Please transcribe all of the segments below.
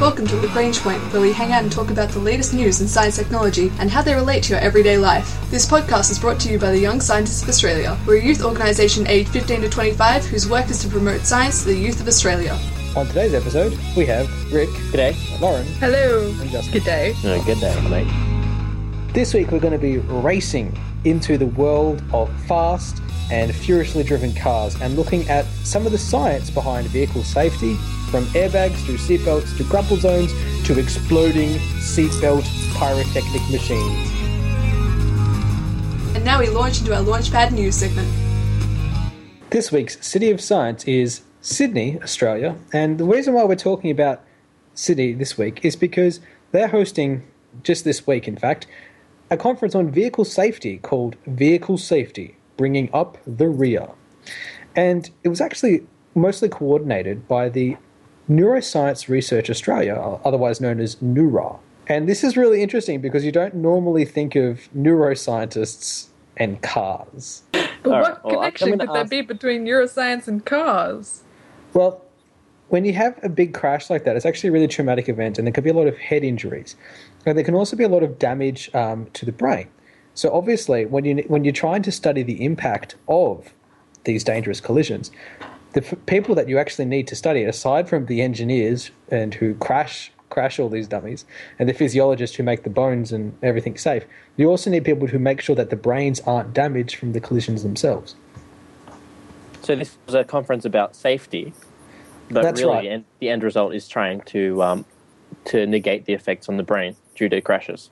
Welcome to Lagrange Point, where we hang out and talk about the latest news in science technology and how they relate to your everyday life. This podcast is brought to you by the Young Scientists of Australia. We're a youth organisation aged 15 to 25 whose work is to promote science to the youth of Australia. On today's episode, we have Rick, G'day. Lauren, Hello. and Justin. Good day. Uh, good day, mate. This week, we're going to be racing into the world of fast and furiously driven cars and looking at some of the science behind vehicle safety, from airbags to seatbelts to crumple zones to exploding seatbelt pyrotechnic machines. And now we launch into our Launchpad news segment. This week's City of Science is Sydney, Australia, and the reason why we're talking about Sydney this week is because they're hosting, just this week in fact, a conference on vehicle safety called Vehicle Safety Bringing Up the Rear. And it was actually mostly coordinated by the Neuroscience Research Australia, otherwise known as NeuRA. And this is really interesting because you don't normally think of neuroscientists and cars. But All what right, well, connection gonna could there be between neuroscience and cars? Well, when you have a big crash like that, it's actually a really traumatic event, and there could be a lot of head injuries, and there can also be a lot of damage um, to the brain. So obviously, when you when you're trying to study the impact of these dangerous collisions, the f- people that you actually need to study, aside from the engineers and who crash crash all these dummies, and the physiologists who make the bones and everything safe, you also need people who make sure that the brains aren't damaged from the collisions themselves. So this was a conference about safety, but That's really, right. and the end result is trying to um, to negate the effects on the brain due to crashes.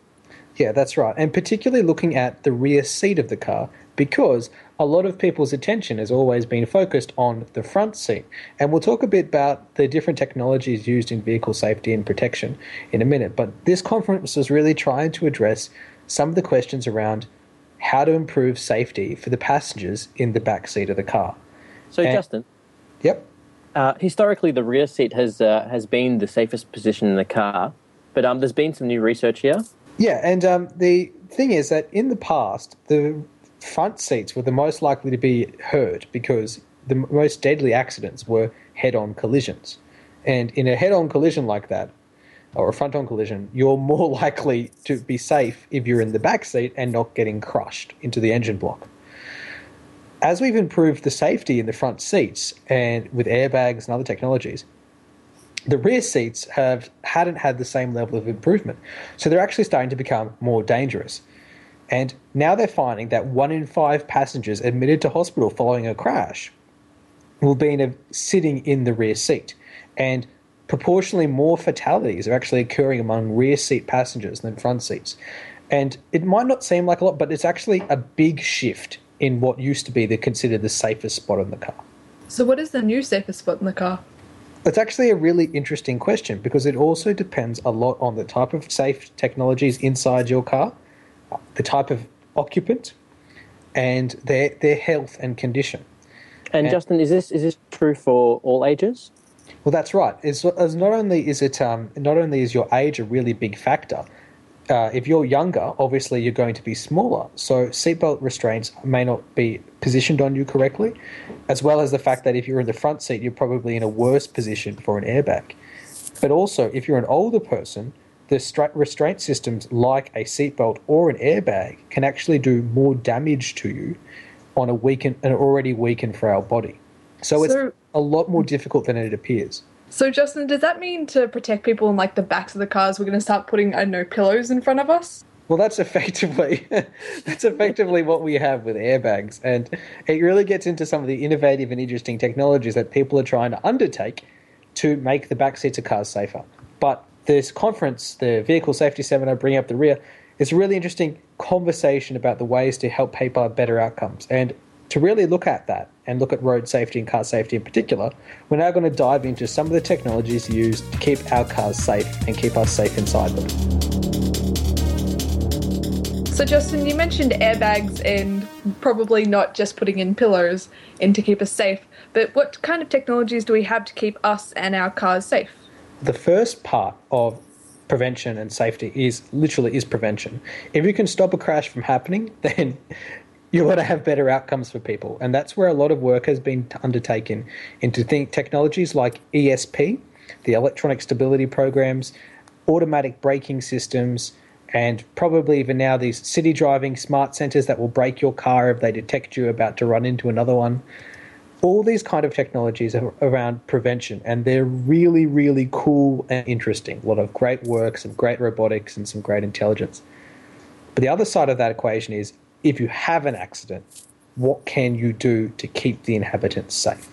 Yeah, that's right. And particularly looking at the rear seat of the car because a lot of people's attention has always been focused on the front seat. And we'll talk a bit about the different technologies used in vehicle safety and protection in a minute. But this conference was really trying to address some of the questions around how to improve safety for the passengers in the back seat of the car. So, And- Justin, Yep. Uh, historically, the rear seat has uh, has been the safest position in the car, but um, there's been some new research here. Yeah, and um, the thing is that in the past, the front seats were the most likely to be hurt because the most deadly accidents were head on collisions. And in a head on collision like that, or a front on collision, you're more likely to be safe if you're in the back seat and not getting crushed into the engine block. As we've improved the safety in the front seats and with airbags and other technologies, the rear seats have hadn't had the same level of improvement. So they're actually starting to become more dangerous. And now they're finding that one in five passengers admitted to hospital following a crash will be in a, sitting in the rear seat. And proportionally more fatalities are actually occurring among rear seat passengers than front seats. And it might not seem like a lot, but it's actually a big shift in what used to be the considered the safest spot in the car. So, what is the new safest spot in the car? It's actually a really interesting question because it also depends a lot on the type of safe technologies inside your car, the type of occupant, and their their health and condition. And Yeah. Justin, is this is this true for all ages? Well, that's right. It's, as not only is it um, not only is your age a really big factor. Uh, if you're younger, obviously you're going to be smaller, so seatbelt restraints may not be positioned on you correctly, as well as the fact that if you're in the front seat, you're probably in a worse position for an airbag. But also, if you're an older person, the stra- restraint systems like a seatbelt or an airbag can actually do more damage to you on a weakened, an already weak and frail body. So, it's a lot more difficult than it appears. So, Justin, does that mean to protect people in like the backs of the cars, we're going to start putting, I don't know, pillows in front of us? Well, that's effectively that's effectively what we have with airbags, and it really gets into some of the innovative and interesting technologies that people are trying to undertake to make the back seats of cars safer. But this conference, the vehicle safety seminar, bring up the rear, is a really interesting conversation about the ways to help people better outcomes. And to really look at that and look at road safety and car safety in particular, we're now going to dive into some of the technologies used to keep our cars safe and keep us safe inside them. So, Justin, you mentioned airbags and probably not just putting in pillows in to keep us safe, but what kind of technologies do we have to keep us and our cars safe? the first part of prevention and safety is literally is prevention. If you can stop a crash from happening, then you're going to have better outcomes for people, and that's where a lot of work has been undertaken into think technologies like ESP, the electronic stability programs, automatic braking systems, and probably even now these city driving smart sensors that will brake your car if they detect you about to run into another one. All these kind of technologies are around prevention, and they're really, really cool and interesting. A lot of great work, some great robotics, and some great intelligence. But the other side of that equation is if you have an accident, what can you do to keep the inhabitants safe?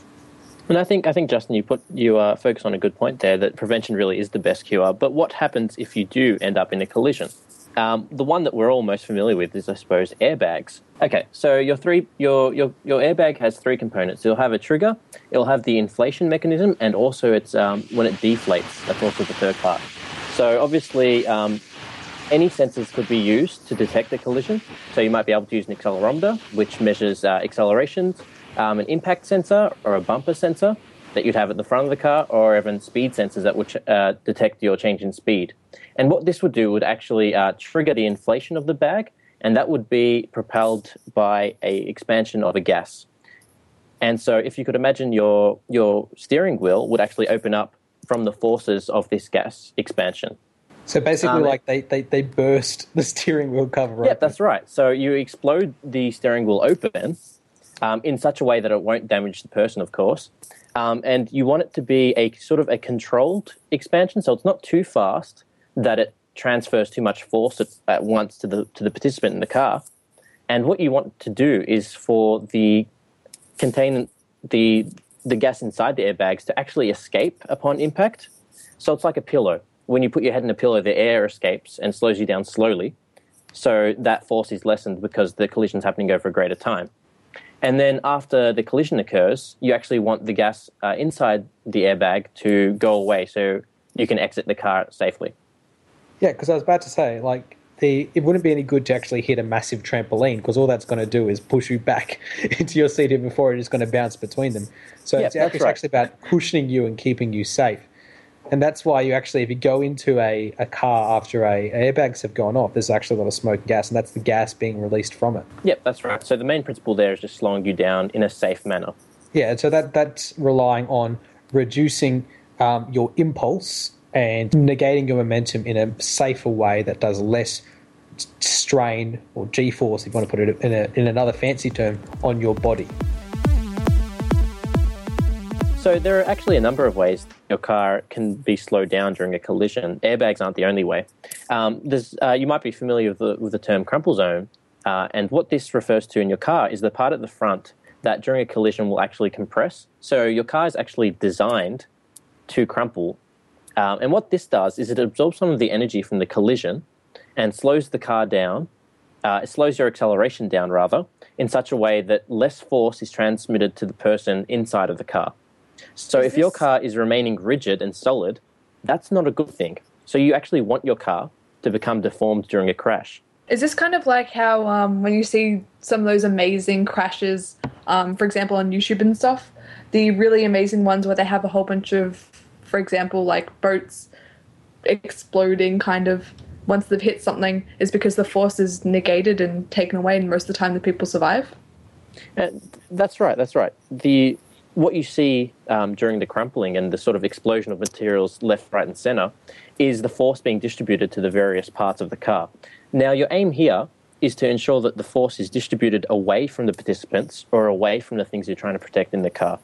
And I think I think Justin, you put you uh, focus on a good point there that prevention really is the best cure. But what happens if you do end up in a collision? Um, the one that we're all most familiar with is, I suppose, airbags. Okay, so your three your your your airbag has three components. It'll have a trigger, it'll have the inflation mechanism, and also it's um, when it deflates. That's also the third part. So obviously, um, any sensors could be used to detect a collision. So you might be able to use an accelerometer, which measures uh, accelerations, um, an impact sensor or a bumper sensor that you'd have at the front of the car, or even speed sensors that would uh, detect your change in speed. And what this would do would actually uh, trigger the inflation of the bag, and that would be propelled by a expansion of a gas. And so, if you could imagine your your steering wheel would actually open up from the forces of this gas expansion. So basically, um, like they, they, they burst the steering wheel cover. Yeah, that's right. So you explode the steering wheel open um, in such a way that it won't damage the person, of course. Um, and you want it to be a sort of a controlled expansion, so it's not too fast that it transfers too much force at, at once to the to the participant in the car. And what you want to do is for the contain the the gas inside the airbags to actually escape upon impact. So it's like a pillow. When you put your head in a pillow, the air escapes and slows you down slowly. So that force is lessened because the collision is happening over a greater time. And then after the collision occurs, you actually want the gas uh, inside the airbag to go away so you can exit the car safely. Yeah, because I was about to say, like, the, it wouldn't be any good to actually hit a massive trampoline because all that's going to do is push you back into your seat even before it is going to bounce between them. So it's, it's right. actually about cushioning you and keeping you safe. And that's why you actually, if you go into a, a car after a, airbags have gone off, there's actually a lot of smoke and gas, and that's the gas being released from it. Yep, that's right. So the main principle there is just slowing you down in a safe manner. Yeah, so that that's relying on reducing um, your impulse and negating your momentum in a safer way that does less strain or g-force, if you want to put it in, a, in another fancy term, on your body. So there are actually a number of ways your car can be slowed down during a collision. Airbags aren't the only way. Um, uh, you might be familiar with the, with the term crumple zone, uh, and what this refers to in your car is the part at the front that during a collision will actually compress. So your car is actually designed to crumple, um, and what this does is it absorbs some of the energy from the collision and slows the car down. Uh, it slows your acceleration down rather in such a way that less force is transmitted to the person inside of the car. So is if this... your car is remaining rigid and solid, that's not a good thing. So you actually want your car to become deformed during a crash. Is this kind of like how um, when you see some of those amazing crashes, um, for example, on YouTube and stuff, the really amazing ones where they have a whole bunch of, for example, like boats exploding kind of once they've hit something is because the force is negated and taken away, and most of the time the people survive? Uh, that's right, that's right. The what you see um, during the crumpling and the sort of explosion of materials left, right, and center is the force being distributed to the various parts of the car. Now, your aim here is to ensure that the force is distributed away from the participants or away from the things you're trying to protect in the car.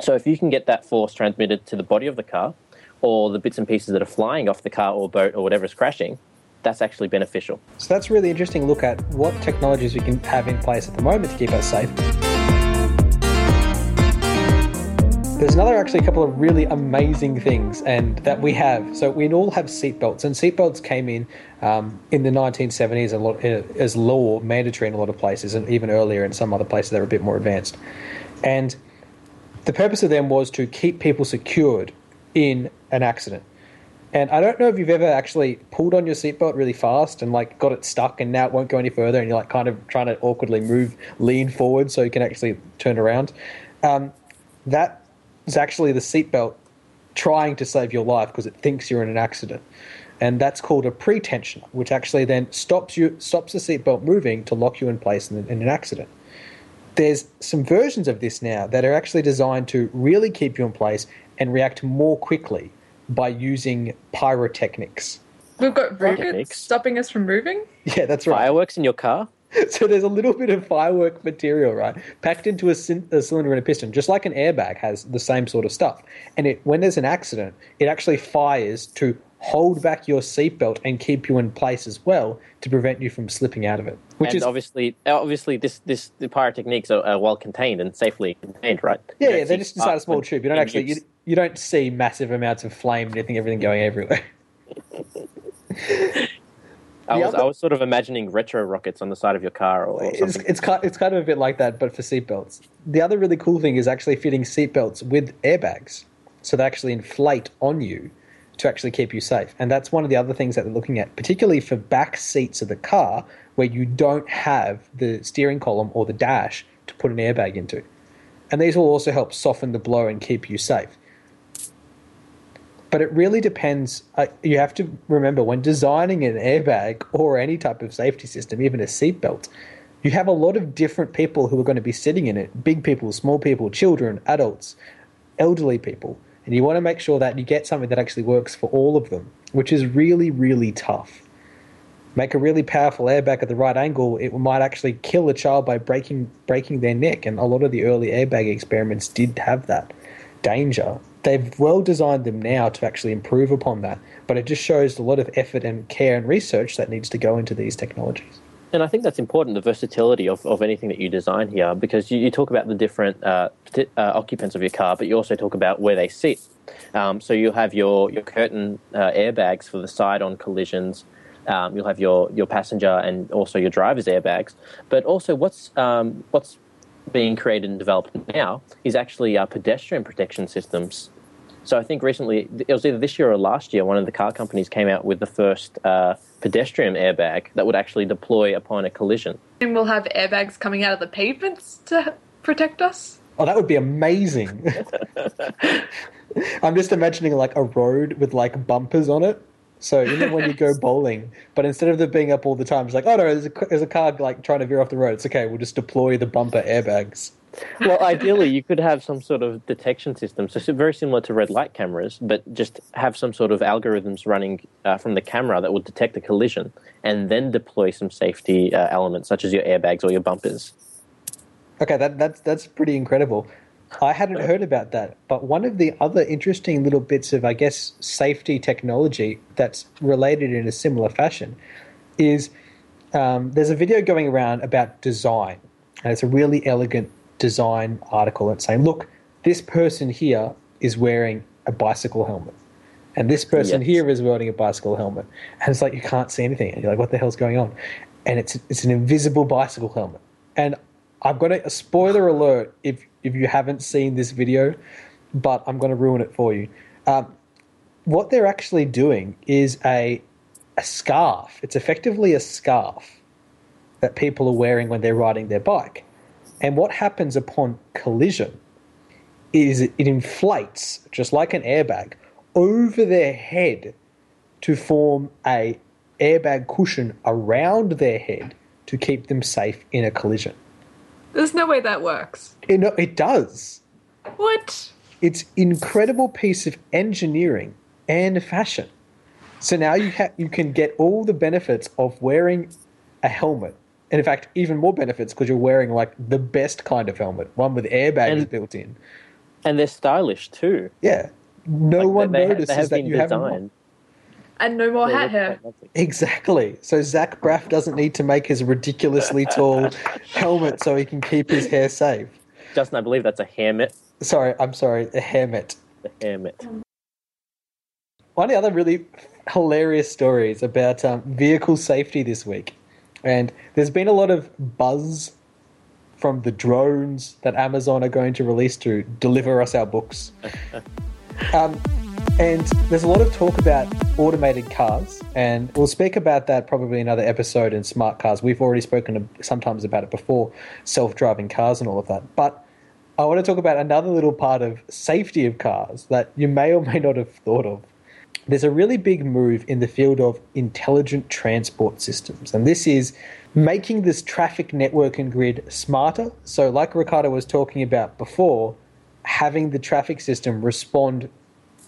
So, if you can get that force transmitted to the body of the car or the bits and pieces that are flying off the car or boat or whatever is crashing, that's actually beneficial. So, that's really interesting look at what technologies we can have in place at the moment to keep us safe. There's another actually a couple of really amazing things and that we have. So we all have seatbelts, and seatbelts came in um, in the 1970s a lot, uh, as law mandatory in a lot of places, and even earlier in some other places that were a bit more advanced. And the purpose of them was to keep people secured in an accident. And I don't know if you've ever actually pulled on your seatbelt really fast and like got it stuck and now it won't go any further and you're like kind of trying to awkwardly move, lean forward so you can actually turn around. Um, that is actually the seatbelt trying to save your life because it thinks you're in an accident. And that's called a pretensioner, which actually then stops you stops the seatbelt moving to lock you in place in, in an accident. There's some versions of this now that are actually designed to really keep you in place and react more quickly by using pyrotechnics. We've got rockets stopping us from moving. Yeah, that's right. Fireworks in your car? So there's a little bit of firework material, right, packed into a, cylinder and a piston, just like an airbag has the same sort of stuff. And it, when there's an accident, it actually fires to hold back your seatbelt and keep you in place as well to prevent you from slipping out of it. Which and is obviously, obviously, this this the pyrotechnics are, are well contained and safely contained, right? yeah, yeah, they're just inside a small tube. You don't actually you, you don't see massive amounts of flame and anything, everything going everywhere. I was other- I was sort of imagining retro rockets on the side of your car or, or It's, something. it's, kind, it's kind of a bit like that, but for seatbelts. The other really cool thing is actually fitting seatbelts with airbags. So they actually inflate on you to actually keep you safe. And that's one of the other things that they're looking at, particularly for back seats of the car where you don't have the steering column or the dash to put an airbag into. And these will also help soften the blow and keep you safe. But it really depends. Uh, you have to remember when designing an airbag or any type of safety system, even a seatbelt, you have a lot of different people who are going to be sitting in it big people, small people, children, adults, elderly people. And you want to make sure that you get something that actually works for all of them, which is really, really tough. Make a really powerful airbag at the right angle, it might actually kill a child by breaking breaking their neck. And a lot of the early airbag experiments did have that danger. They've well designed them now to actually improve upon that, but it just shows a lot of effort and care and research that needs to go into these technologies. And I think that's important, the versatility of, of anything that you design here, because you, you talk about the different uh, parti- uh, occupants of your car, but you also talk about where they sit. Um, so you'll have your, your curtain uh, airbags for the side on collisions. Um, you'll have your, your passenger and also your driver's airbags. But also, what's um, what's being created and developed now is actually uh, pedestrian protection systems. So I think recently, it was either this year or last year, one of the car companies came out with the first uh, pedestrian airbag that would actually deploy upon a collision. And we'll have airbags coming out of the pavements to protect us. Oh, that would be amazing. I'm just imagining like a road with like bumpers on it. So you know when you go bowling, but instead of them being up all the time, it's like, oh no, there's a, there's a car like trying to veer off the road. It's okay, we'll just deploy the bumper airbags. Well, ideally, you could have some sort of detection system, so very similar to red light cameras, but just have some sort of algorithms running uh, from the camera that will detect a collision and then deploy some safety uh, elements, such as your airbags or your bumpers. Okay, that, that's that's pretty incredible. I hadn't heard about that, but one of the other interesting little bits of, I guess, safety technology that's related in a similar fashion is um, there's a video going around about design, and it's a really elegant design article. and saying, look, this person here is wearing a bicycle helmet, and this person Yes. here is wearing a bicycle helmet, and it's like you can't see anything, and you're like, what the hell's going on? And it's it's an invisible bicycle helmet, and I've got a, a spoiler alert if if you haven't seen this video, but I'm going to ruin it for you. Um, what they're actually doing is a a scarf. It's effectively a scarf that people are wearing when they're riding their bike. And what happens upon collision is it inflates just like an airbag over their head to form a airbag cushion around their head to keep them safe in a collision. There's no way that works. You know, it does. What? It's incredible piece of engineering and fashion. So now you ha- you can get all the benefits of wearing a helmet, and in fact, even more benefits because you're wearing like the best kind of helmet, one with airbags And- built in. And they're stylish too. Yeah, no Like, one they, they ha- notices they have that been you have them designed. And no more hat hair. Exactly. So Zach Braff doesn't need to make his ridiculously tall helmet so he can keep his hair safe. Justin, I believe that's a hairmet. Sorry, I'm sorry, a hairmet. The hairmet. One of the other really hilarious stories about um, vehicle safety this week, and there's been a lot of buzz from the drones that Amazon are going to release to deliver us our books. um, and there's a lot of talk about automated cars, and we'll speak about that probably in another episode in smart cars. We've already spoken sometimes about it before, self-driving cars and all of that. But I want to talk about another little part of safety of cars that you may or may not have thought of. There's a really big move in the field of intelligent transport systems, and this is making this traffic network and grid smarter. So, like Ricardo was talking about before, having the traffic system respond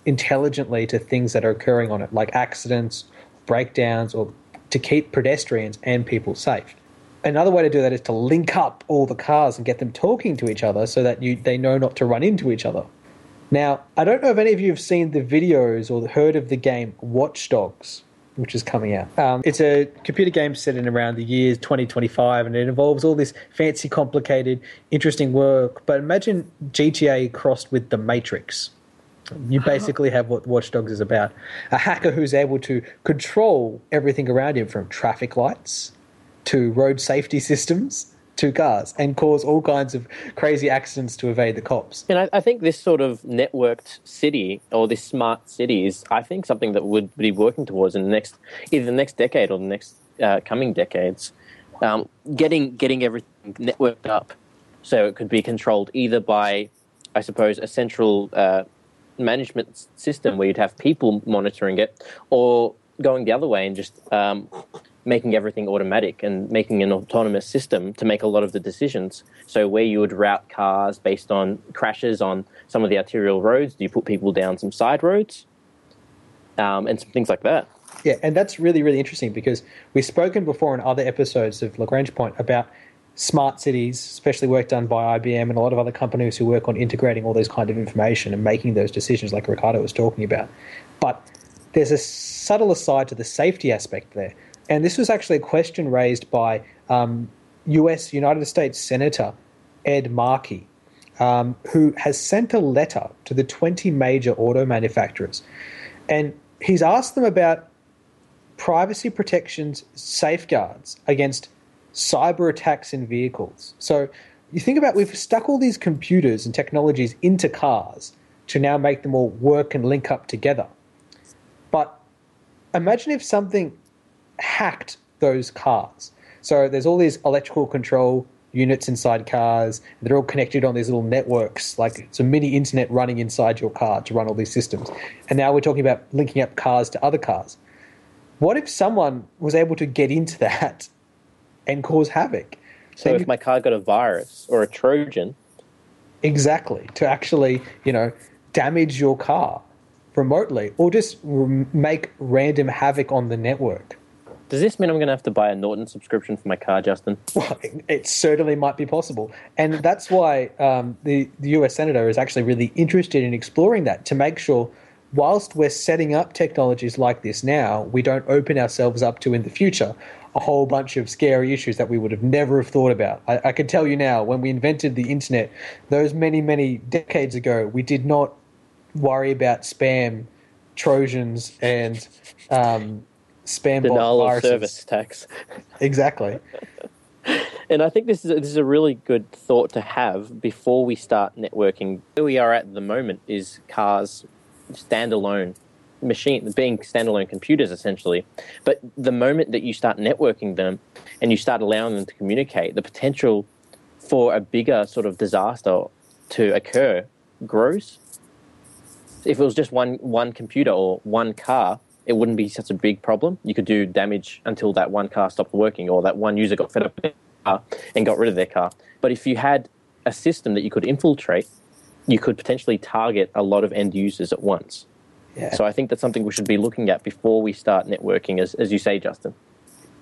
intelligently to things that are occurring on it, like accidents, breakdowns, or to keep pedestrians and people safe. Another way to do that is to link up all the cars and get them talking to each other so that you, they know not to run into each other. Now, I don't know if any of you have seen the videos or heard of the game Watch Dogs, which is coming out. Um, it's a computer game set in around the year 2025, and it involves all this fancy, complicated, interesting work. But imagine GTA crossed with The Matrix. You basically have what Watch Dogs is about a hacker who's able to control everything around him from traffic lights to road safety systems to cars and cause all kinds of crazy accidents to evade the cops. And I, I, think this sort of networked city or this smart city is, I think, something that would be working towards in the next, either the next decade or the next uh, coming decades. Um, getting getting everything networked up so it could be controlled either by, I suppose, a central uh, management system where you'd have people monitoring it, or going the other way and just um, making everything automatic and making an autonomous system to make a lot of the decisions. So where you would route cars based on crashes on some of the arterial roads, do you put people down some side roads, um, and some things like that. Yeah, and that's really really interesting because we've spoken before in other episodes of Lagrange Point about smart cities, especially work done by IBM and a lot of other companies who work on integrating all those kind of information and making those decisions, like Ricardo was talking about. But there's a subtle aside to the safety aspect there. And this was actually a question raised by um, US United States Senator Ed Markey, um, who has sent a letter to the 20 major auto manufacturers. And he's asked them about privacy protections safeguards against cyber attacks in vehicles. So you think about we've stuck all these computers and technologies into cars to now make them all work and link up together. But imagine if something hacked those cars. So there's all these electrical control units inside cars. They're all connected on these little networks, like it's a mini internet running inside your car to run all these systems. And now we're talking about linking up cars to other cars. What if someone was able to get into that and cause havoc? So if my car got a virus or a Trojan, exactly to actually, you know, damage your car remotely or just make random havoc on the network. Does this mean I'm going to have to buy a Norton subscription for my car, Justin? Well, it certainly might be possible. And that's why um, the, the US Senator is actually really interested in exploring that to make sure, whilst we're setting up technologies like this now, we don't open ourselves up to in the future a whole bunch of scary issues that we would have never have thought about. I, I can tell you now, when we invented the internet, those many, many decades ago, we did not worry about spam, Trojans, and um, spam denial of service tax. exactly. and I think this is a, this is a really good thought to have before we start networking. Where we are at the moment is cars standalone machine being standalone computers essentially. But the moment that you start networking them and you start allowing them to communicate, the potential for a bigger sort of disaster to occur grows. If it was just one one computer or one car, it wouldn't be such a big problem. You could do damage until that one car stopped working or that one user got fed up with their car and got rid of their car. But if you had a system that you could infiltrate, you could potentially target a lot of end users at once. Yeah. So I think that's something we should be looking at before we start networking, as, as you say, Justin.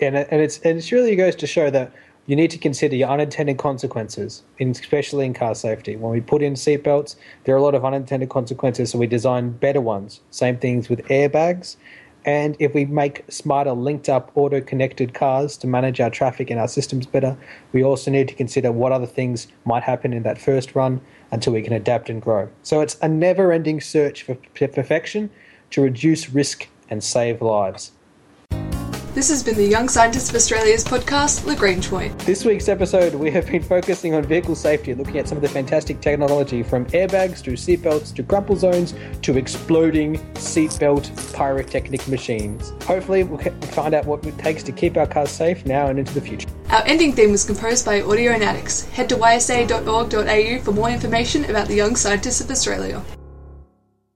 And, and it's and it really goes to show that you need to consider your unintended consequences, especially in car safety. When we put in seatbelts, there are a lot of unintended consequences, so we design better ones. Same things with airbags. And if we make smarter, linked up, auto connected cars to manage our traffic and our systems better, we also need to consider what other things might happen in that first run until we can adapt and grow. So it's a never ending search for perfection to reduce risk and save lives. This has been the Young Scientists of Australia's podcast, Lagrange Point. This week's episode, we have been focusing on vehicle safety, looking at some of the fantastic technology from airbags to seatbelts to crumple zones to exploding seatbelt pyrotechnic machines. Hopefully, we'll find out what it takes to keep our cars safe now and into the future. Our ending theme was composed by Audionautics. Head to ysa.org.au for more information about the Young Scientists of Australia.